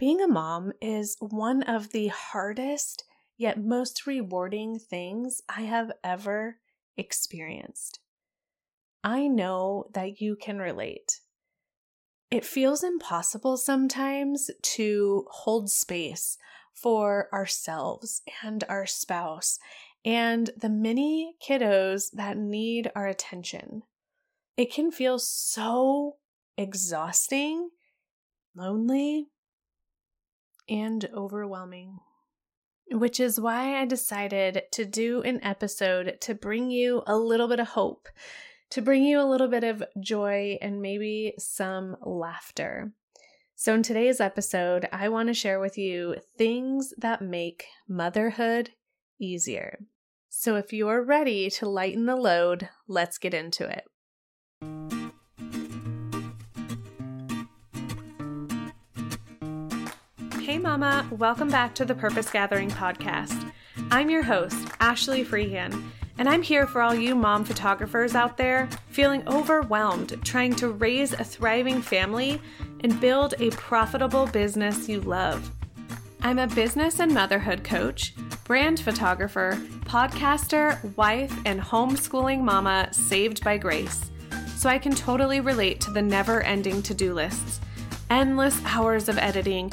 Being a mom is one of the hardest yet most rewarding things I have ever experienced. I know that you can relate. It feels impossible sometimes to hold space for ourselves and our spouse and the many kiddos that need our attention. It can feel so exhausting, lonely, and overwhelming. Which is why I decided to do an episode to bring you a little bit of hope, to bring you a little bit of joy and maybe some laughter. So, in today's episode, I want to share with you things that make motherhood easier. So, if you're ready to lighten the load, let's get into it. Mama, welcome back to the Purpose Gathering podcast. I'm your host, Ashley Freehan, and I'm here for all you mom photographers out there feeling overwhelmed trying to raise a thriving family and build a profitable business you love. I'm a business and motherhood coach, brand photographer, podcaster, wife, and homeschooling mama saved by grace. So I can totally relate to the never ending to do lists endless hours of editing,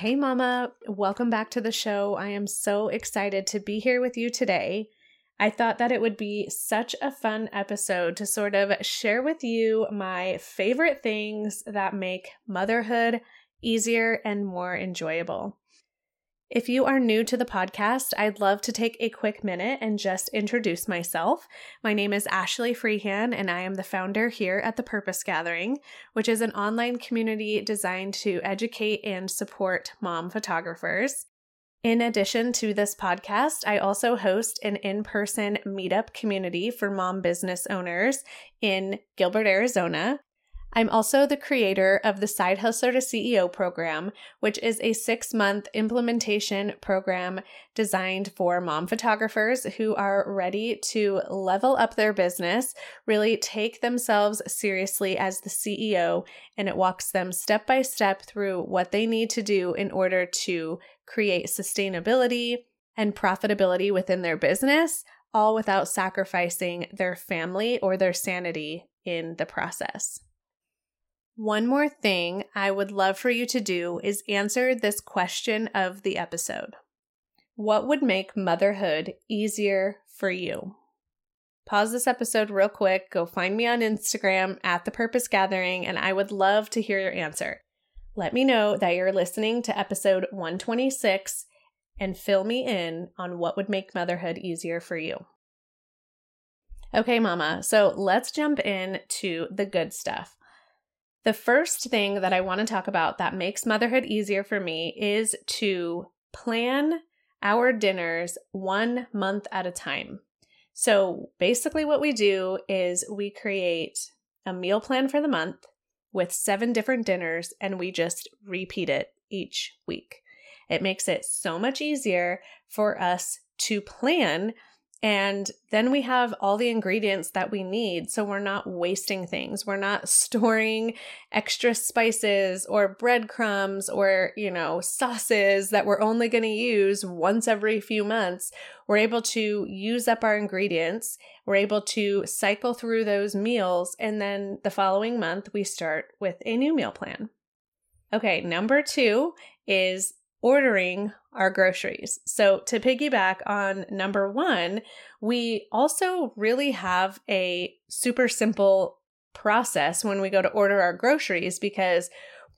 Hey, Mama, welcome back to the show. I am so excited to be here with you today. I thought that it would be such a fun episode to sort of share with you my favorite things that make motherhood easier and more enjoyable. If you are new to the podcast, I'd love to take a quick minute and just introduce myself. My name is Ashley Freehan, and I am the founder here at the Purpose Gathering, which is an online community designed to educate and support mom photographers. In addition to this podcast, I also host an in person meetup community for mom business owners in Gilbert, Arizona. I'm also the creator of the Side Hustler to CEO program, which is a six month implementation program designed for mom photographers who are ready to level up their business, really take themselves seriously as the CEO, and it walks them step by step through what they need to do in order to create sustainability and profitability within their business, all without sacrificing their family or their sanity in the process. One more thing I would love for you to do is answer this question of the episode What would make motherhood easier for you? Pause this episode real quick, go find me on Instagram at The Purpose Gathering, and I would love to hear your answer. Let me know that you're listening to episode 126 and fill me in on what would make motherhood easier for you. Okay, mama, so let's jump in to the good stuff. The first thing that I want to talk about that makes motherhood easier for me is to plan our dinners one month at a time. So basically, what we do is we create a meal plan for the month with seven different dinners and we just repeat it each week. It makes it so much easier for us to plan and then we have all the ingredients that we need. So we're not wasting things. We're not storing extra spices or breadcrumbs or, you know, sauces that we're only going to use once every few months. We're able to use up our ingredients. We're able to cycle through those meals. And then the following month, we start with a new meal plan. Okay, number two is ordering our groceries. So, to piggyback on number one, we also really have a super simple process when we go to order our groceries because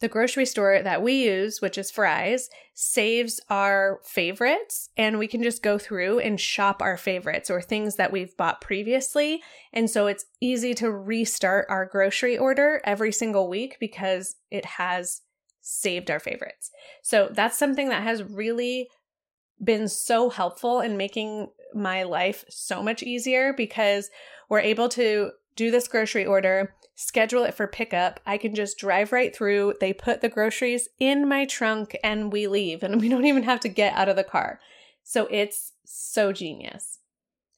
the grocery store that we use, which is Fry's, saves our favorites, and we can just go through and shop our favorites or things that we've bought previously. And so it's easy to restart our grocery order every single week because it has saved our favorites. So that's something that has really been so helpful in making my life so much easier because we're able to do this grocery order, schedule it for pickup. I can just drive right through. They put the groceries in my trunk and we leave, and we don't even have to get out of the car. So it's so genius.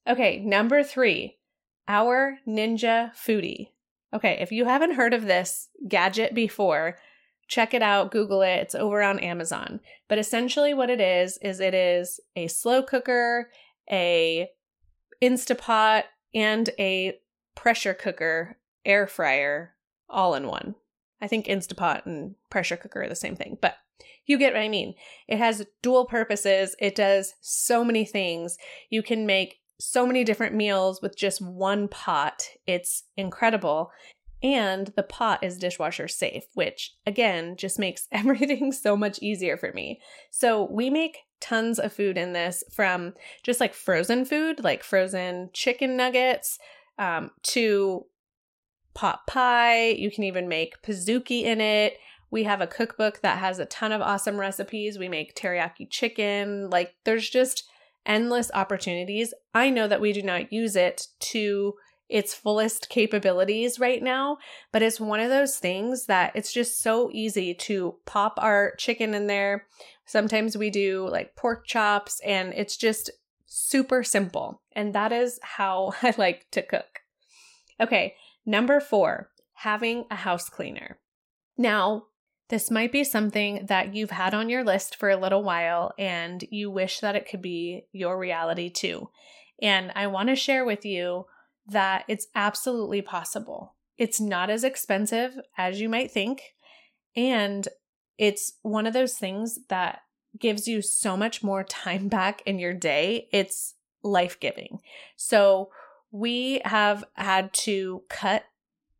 Okay, number three, our Ninja Foodi. Okay, if you haven't heard of this gadget before, check it out, Google it. It's over on Amazon. But essentially, what it is, is it is a slow cooker, a Instapot, and a pressure cooker, air fryer, all in one. I think Instapot and pressure cooker are the same thing, but you get what I mean. It has dual purposes. It does so many things. You can make so many different meals with just one pot. It's incredible. And the pot is dishwasher safe, which again just makes everything so much easier for me. So we make tons of food in this from just like frozen food, like frozen chicken nuggets, um, to pot pie. You can even make pizookie in it. We have a cookbook that has a ton of awesome recipes. We make teriyaki chicken. Like, there's just endless opportunities. I know that we do not use it to its fullest capabilities right now, but it's one of those things that it's just so easy to pop our chicken in there. Sometimes we do like pork chops, and it's just super simple. And that is how I like to cook. Okay, number four, having a house cleaner. Now, this might be something that you've had on your list for a little while and you wish that it could be your reality too. And I want to share with you that it's absolutely possible. It's not as expensive as you might think. And it's one of those things that gives you so much more time back in your day. It's life giving. So, we have had to cut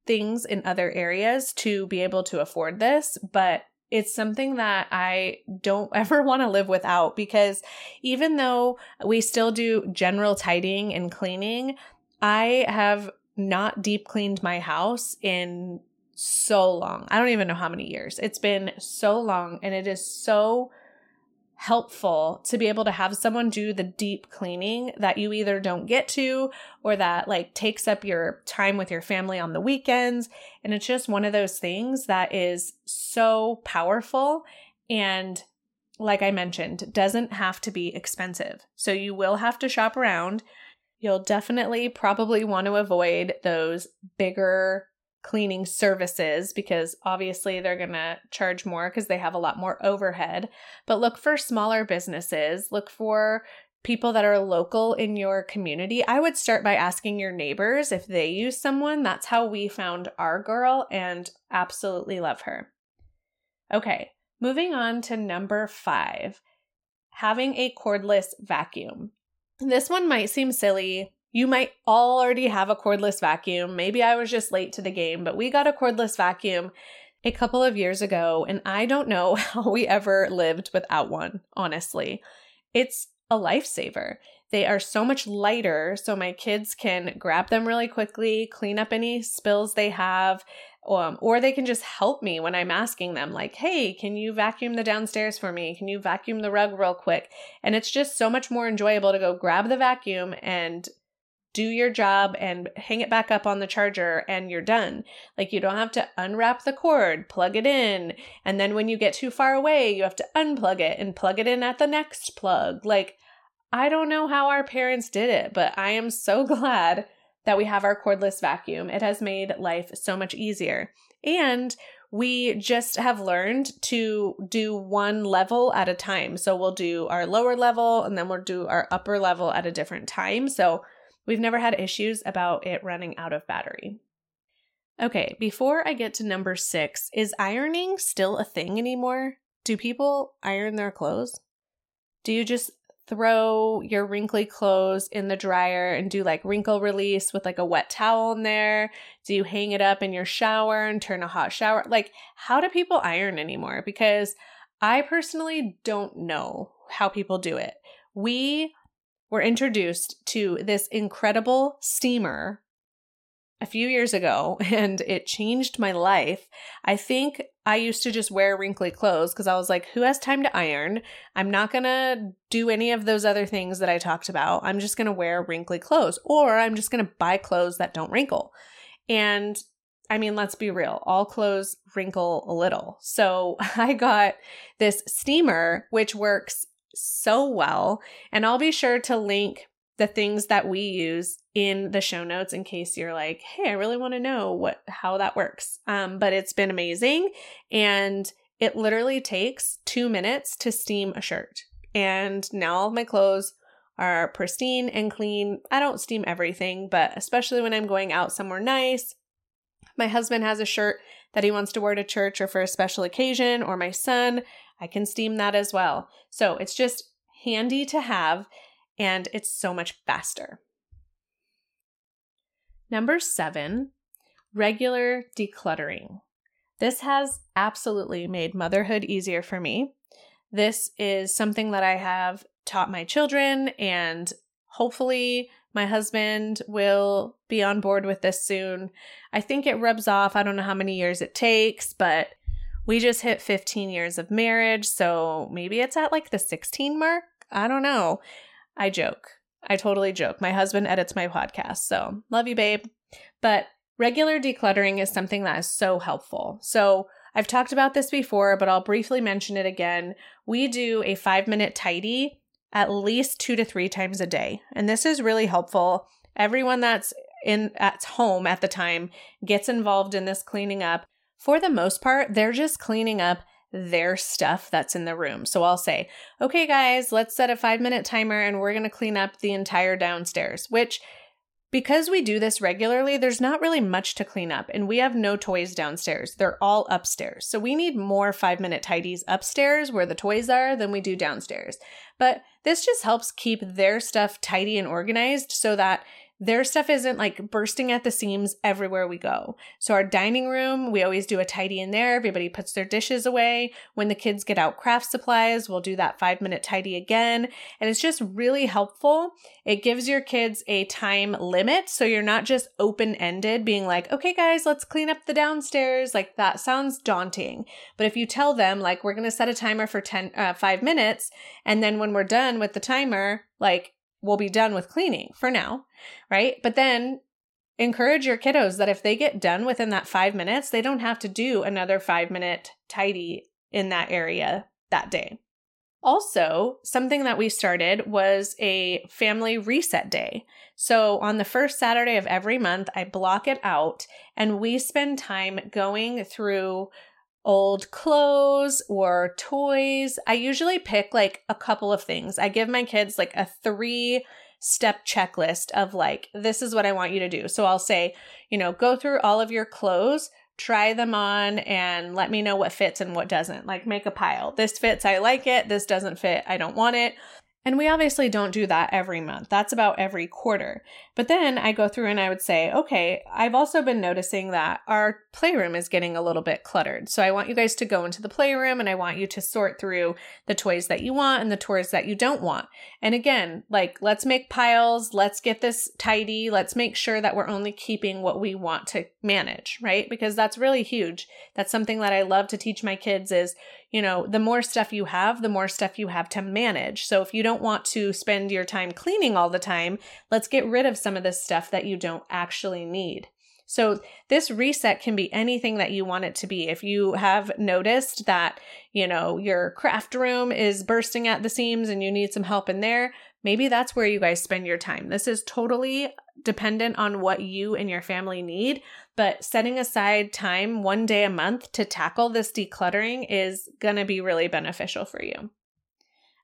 things in other areas to be able to afford this, but it's something that I don't ever want to live without because even though we still do general tidying and cleaning, I have not deep cleaned my house in so long. I don't even know how many years. It's been so long and it is so helpful to be able to have someone do the deep cleaning that you either don't get to or that like takes up your time with your family on the weekends and it's just one of those things that is so powerful and like I mentioned doesn't have to be expensive. So you will have to shop around. You'll definitely probably want to avoid those bigger cleaning services because obviously they're going to charge more because they have a lot more overhead. But look for smaller businesses, look for people that are local in your community. I would start by asking your neighbors if they use someone. That's how we found our girl and absolutely love her. Okay, moving on to number five having a cordless vacuum. This one might seem silly, you might already have a cordless vacuum. Maybe I was just late to the game, but we got a cordless vacuum a couple of years ago, and I don't know how we ever lived without one, honestly. It's a lifesaver. They are so much lighter, so my kids can grab them really quickly, clean up any spills they have, um, or they can just help me when I'm asking them, like, hey, can you vacuum the downstairs for me? Can you vacuum the rug real quick? And it's just so much more enjoyable to go grab the vacuum and do your job and hang it back up on the charger and you're done. Like you don't have to unwrap the cord, plug it in, and then when you get too far away, you have to unplug it and plug it in at the next plug. Like I don't know how our parents did it, but I am so glad that we have our cordless vacuum. It has made life so much easier. And we just have learned to do one level at a time. So we'll do our lower level and then we'll do our upper level at a different time. So We've never had issues about it running out of battery. Okay, before I get to number six, is ironing still a thing anymore? Do people iron their clothes? Do you just throw your wrinkly clothes in the dryer and do like wrinkle release with like a wet towel in there? Do you hang it up in your shower and turn a hot shower? Like, how do people iron anymore? Because I personally don't know how people do it. We were introduced to this incredible steamer a few years ago and it changed my life. I think I used to just wear wrinkly clothes because I was like, who has time to iron? I'm not going to do any of those other things that I talked about. I'm just going to wear wrinkly clothes or I'm just going to buy clothes that don't wrinkle. And I mean, let's be real, all clothes wrinkle a little. So I got this steamer, which works so well. And I'll be sure to link the things that we use in the show notes in case you're like, hey, I really want to know what how that works. Um, but it's been amazing. And it literally takes two minutes to steam a shirt. And now all of my clothes are pristine and clean. I don't steam everything, but especially when I'm going out somewhere nice. My husband has a shirt that he wants to wear to church or for a special occasion, or my son, I can steam that as well. So it's just handy to have and it's so much faster. Number seven, regular decluttering. This has absolutely made motherhood easier for me. This is something that I have taught my children, and hopefully, my husband will be on board with this soon. I think it rubs off. I don't know how many years it takes, but we just hit 15 years of marriage, so maybe it's at like the 16 mark. I don't know. I joke. I totally joke. My husband edits my podcast, so love you, babe. But regular decluttering is something that is so helpful. So I've talked about this before, but I'll briefly mention it again. We do a five minute tidy at least two to three times a day. And this is really helpful. Everyone that's in at home at the time gets involved in this cleaning up. For the most part, they're just cleaning up their stuff that's in the room. So I'll say, okay, guys, let's set a five minute timer and we're going to clean up the entire downstairs, which because we do this regularly, there's not really much to clean up, and we have no toys downstairs. They're all upstairs. So we need more five minute tidies upstairs where the toys are than we do downstairs. But this just helps keep their stuff tidy and organized so that their stuff isn't like bursting at the seams everywhere we go. So, our dining room, we always do a tidy in there. Everybody puts their dishes away. When the kids get out craft supplies, we'll do that five minute tidy again. And it's just really helpful. It gives your kids a time limit. So, you're not just open ended, being like, okay, guys, let's clean up the downstairs. Like, that sounds daunting. But if you tell them, like, we're going to set a timer for 10, uh, five minutes, and then when we're done with the timer, like, we'll be done with cleaning for now, right? But then encourage your kiddos that if they get done within that five minutes, they don't have to do another five minute tidy in that area that day. Also, something that we started was a family reset day. So, on the first Saturday of every month, I block it out and we spend time going through old clothes or toys. I usually pick like a couple of things. I give my kids like a three step checklist of like, this is what I want you to do. So I'll say, you know, go through all of your clothes, try them on, and let me know what fits and what doesn't. Like, make a pile. This fits, I like it. This doesn't fit, I don't want it. And we obviously don't do that every month. That's about every quarter. But then I go through and I would say, okay, I've also been noticing that our playroom is getting a little bit cluttered. So I want you guys to go into the playroom and I want you to sort through the toys that you want and the toys that you don't want. And again, like, let's make piles. Let's get this tidy. Let's make sure that we're only keeping what we want to manage, right? Because that's really huge. That's something that I love to teach my kids is you know, the more stuff you have, the more stuff you have to manage. So if you don't want to spend your time cleaning all the time, let's get rid of some of this stuff that you don't actually need. So this reset can be anything that you want it to be. If you have noticed that, you know, your craft room is bursting at the seams and you need some help in there, maybe that's where you guys spend your time. This is totally dependent on what you and your family need, but setting aside time one day a month to tackle this decluttering is going to be really beneficial for you.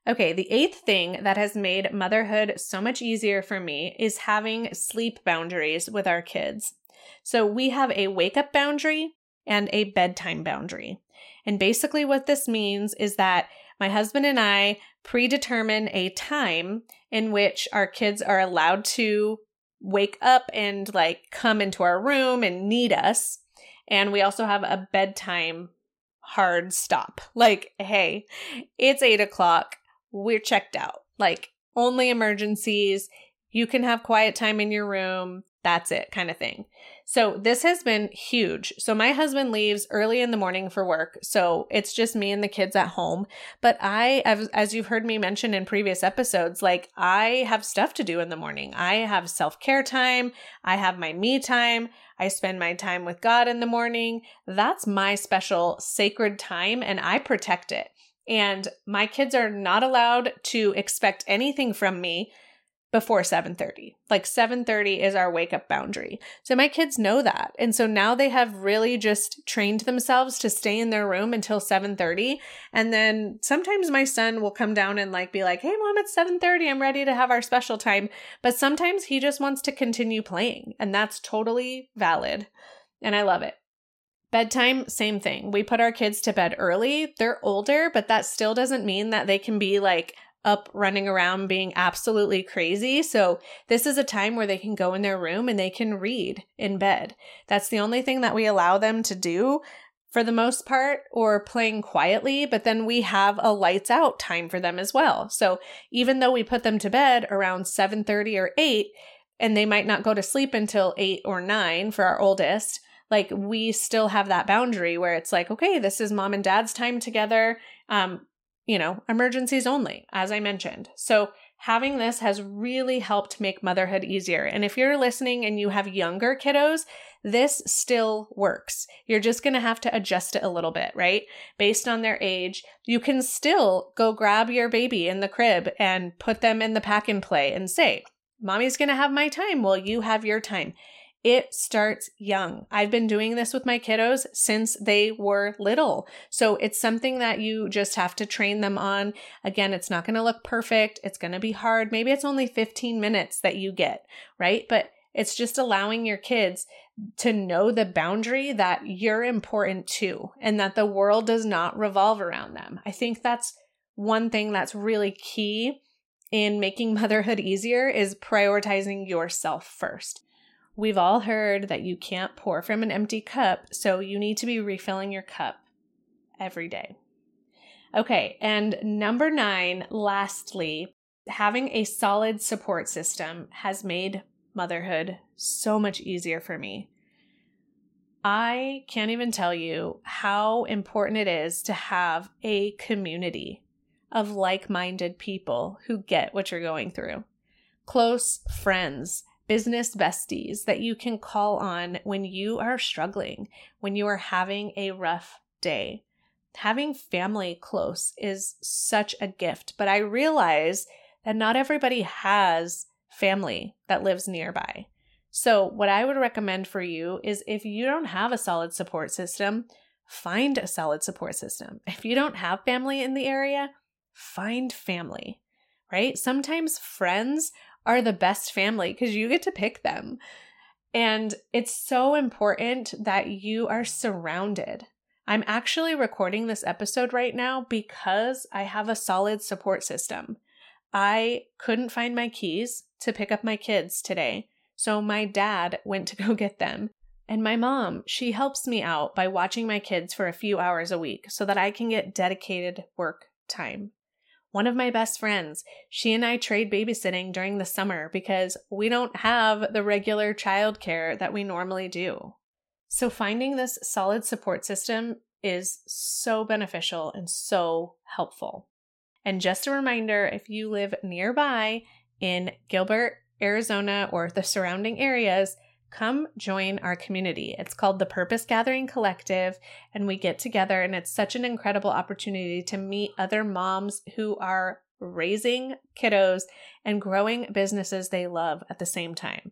Okay, the eighth thing that has made motherhood so much easier for me is having sleep boundaries with our kids. So we have a wake up boundary and a bedtime boundary. And basically, what this means is that my husband and I predetermine a time in which our kids are allowed to wake up and like come into our room and need us. And we also have a bedtime hard stop. Like, hey, it's eight o'clock. We're checked out. Like, only emergencies. You can have quiet time in your room. That's it, kind of thing. So this has been huge. So my husband leaves early in the morning for work. So it's just me and the kids at home. But I, as you've heard me mention in previous episodes, like I have stuff to do in the morning. I have self care time. I have my me time. I spend my time with God in the morning. That's my special sacred time and I protect it. And my kids are not allowed to expect anything from me before 7:30. Like 7:30 is our wake up boundary. So my kids know that. And so now they have really just trained themselves to stay in their room until 7:30 and then sometimes my son will come down and like be like, "Hey mom, it's 7:30. I'm ready to have our special time." But sometimes he just wants to continue playing, and that's totally valid. And I love it. Bedtime, same thing. We put our kids to bed early. They're older, but that still doesn't mean that they can be like up running around being absolutely crazy. So, this is a time where they can go in their room and they can read in bed. That's the only thing that we allow them to do for the most part or playing quietly, but then we have a lights out time for them as well. So, even though we put them to bed around 7:30 or 8 and they might not go to sleep until 8 or 9 for our oldest, like we still have that boundary where it's like, okay, this is mom and dad's time together. Um, you know, emergencies only, as I mentioned. So, having this has really helped make motherhood easier. And if you're listening and you have younger kiddos, this still works. You're just going to have to adjust it a little bit, right? Based on their age, you can still go grab your baby in the crib and put them in the pack and play and say, Mommy's going to have my time while you have your time. It starts young. I've been doing this with my kiddos since they were little. So it's something that you just have to train them on. Again, it's not going to look perfect. It's going to be hard. Maybe it's only 15 minutes that you get, right? But it's just allowing your kids to know the boundary that you're important too and that the world does not revolve around them. I think that's one thing that's really key in making motherhood easier is prioritizing yourself first. We've all heard that you can't pour from an empty cup, so you need to be refilling your cup every day. Okay, and number nine, lastly, having a solid support system has made motherhood so much easier for me. I can't even tell you how important it is to have a community of like minded people who get what you're going through. Close friends business besties that you can call on when you are struggling, when you are having a rough day. Having family close is such a gift, but I realize that not everybody has family that lives nearby. So, what I would recommend for you is if you don't have a solid support system, find a solid support system. If you don't have family in the area, find family, right? Sometimes friends are the best family because you get to pick them. And it's so important that you are surrounded. I'm actually recording this episode right now because I have a solid support system. I couldn't find my keys to pick up my kids today, so my dad went to go get them. And my mom, she helps me out by watching my kids for a few hours a week so that I can get dedicated work time one of my best friends. She and I trade babysitting during the summer because we don't have the regular childcare that we normally do. So, finding this solid support system is so beneficial and so helpful. And just a reminder if you live nearby in Gilbert, Arizona, or the surrounding areas, come join our community. It's called the Purpose Gathering Collective, and we get together, and it's such an incredible opportunity to meet other moms who are raising kiddos and growing businesses they love at the same time.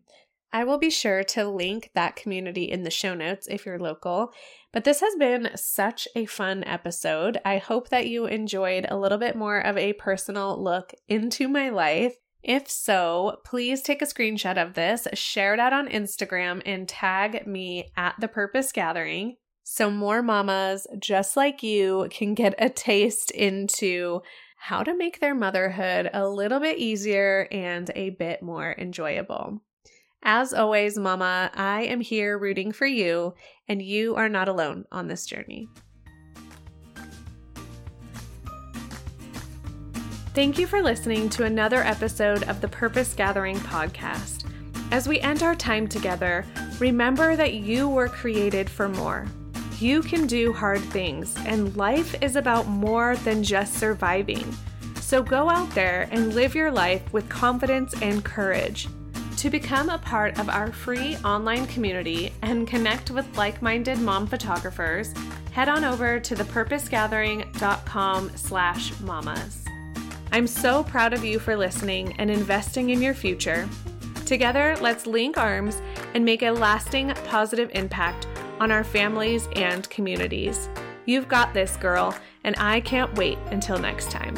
I will be sure to link that community in the show notes if you're local. But this has been such a fun episode. I hope that you enjoyed a little bit more of a personal look into my life. If so, please take a screenshot of this, share it out on Instagram, and tag me at the Purpose Gathering so more mamas just like you can get a taste into how to make their motherhood a little bit easier and a bit more enjoyable. As always, Mama, I am here rooting for you, and you are not alone on this journey. Thank you for listening to another episode of the Purpose Gathering podcast. As we end our time together, remember that you were created for more. You can do hard things, and life is about more than just surviving. So go out there and live your life with confidence and courage. To become a part of our free online community and connect with like-minded mom photographers, head on over to thepurposegathering.com slash mamas. I'm so proud of you for listening and investing in your future. Together, let's link arms and make a lasting positive impact on our families and communities. You've got this, girl, and I can't wait until next time.